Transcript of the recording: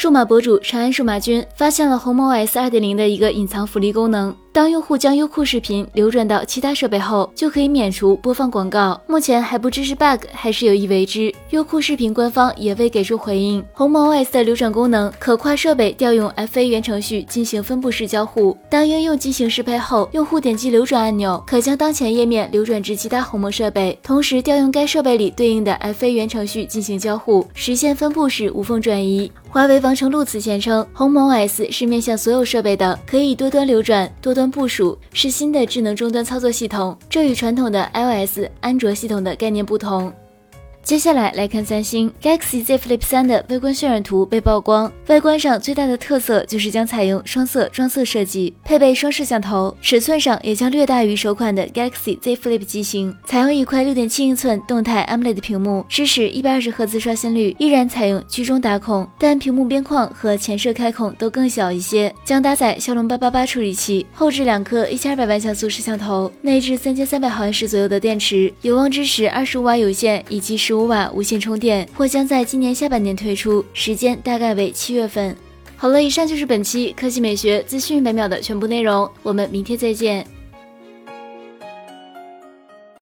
数码博主长安数码君发现了鸿蒙 OS 2.0的一个隐藏福利功能。当用户将优酷视频流转到其他设备后，就可以免除播放广告。目前还不知是 bug 还是有意为之，优酷视频官方也未给出回应。鸿蒙 OS 的流转功能可跨设备调用 FA 原程序进行分布式交互。当应用进行适配后，用户点击流转按钮，可将当前页面流转至其他鸿蒙设备，同时调用该设备里对应的 FA 原程序进行交互，实现分布式无缝转移。华为王成禄此前称，鸿蒙 OS 是面向所有设备的，可以多端流转、多端部署，是新的智能终端操作系统。这与传统的 iOS、安卓系统的概念不同。接下来来看三星 Galaxy Z Flip 3的微观渲染图被曝光。外观上最大的特色就是将采用双色双色设计，配备双摄像头，尺寸上也将略大于首款的 Galaxy Z Flip 机型。采用一块6.7英寸动态 AMOLED 屏幕，支持一百二十赫兹刷新率，依然采用居中打孔，但屏幕边框和前摄开孔都更小一些。将搭载骁龙八八八处理器，后置两颗1200万像素摄像头，内置3300毫安时左右的电池，有望支持25瓦有线以及15。五瓦无线充电或将在今年下半年推出，时间大概为七月份。好了，以上就是本期科技美学资讯百秒的全部内容，我们明天再见。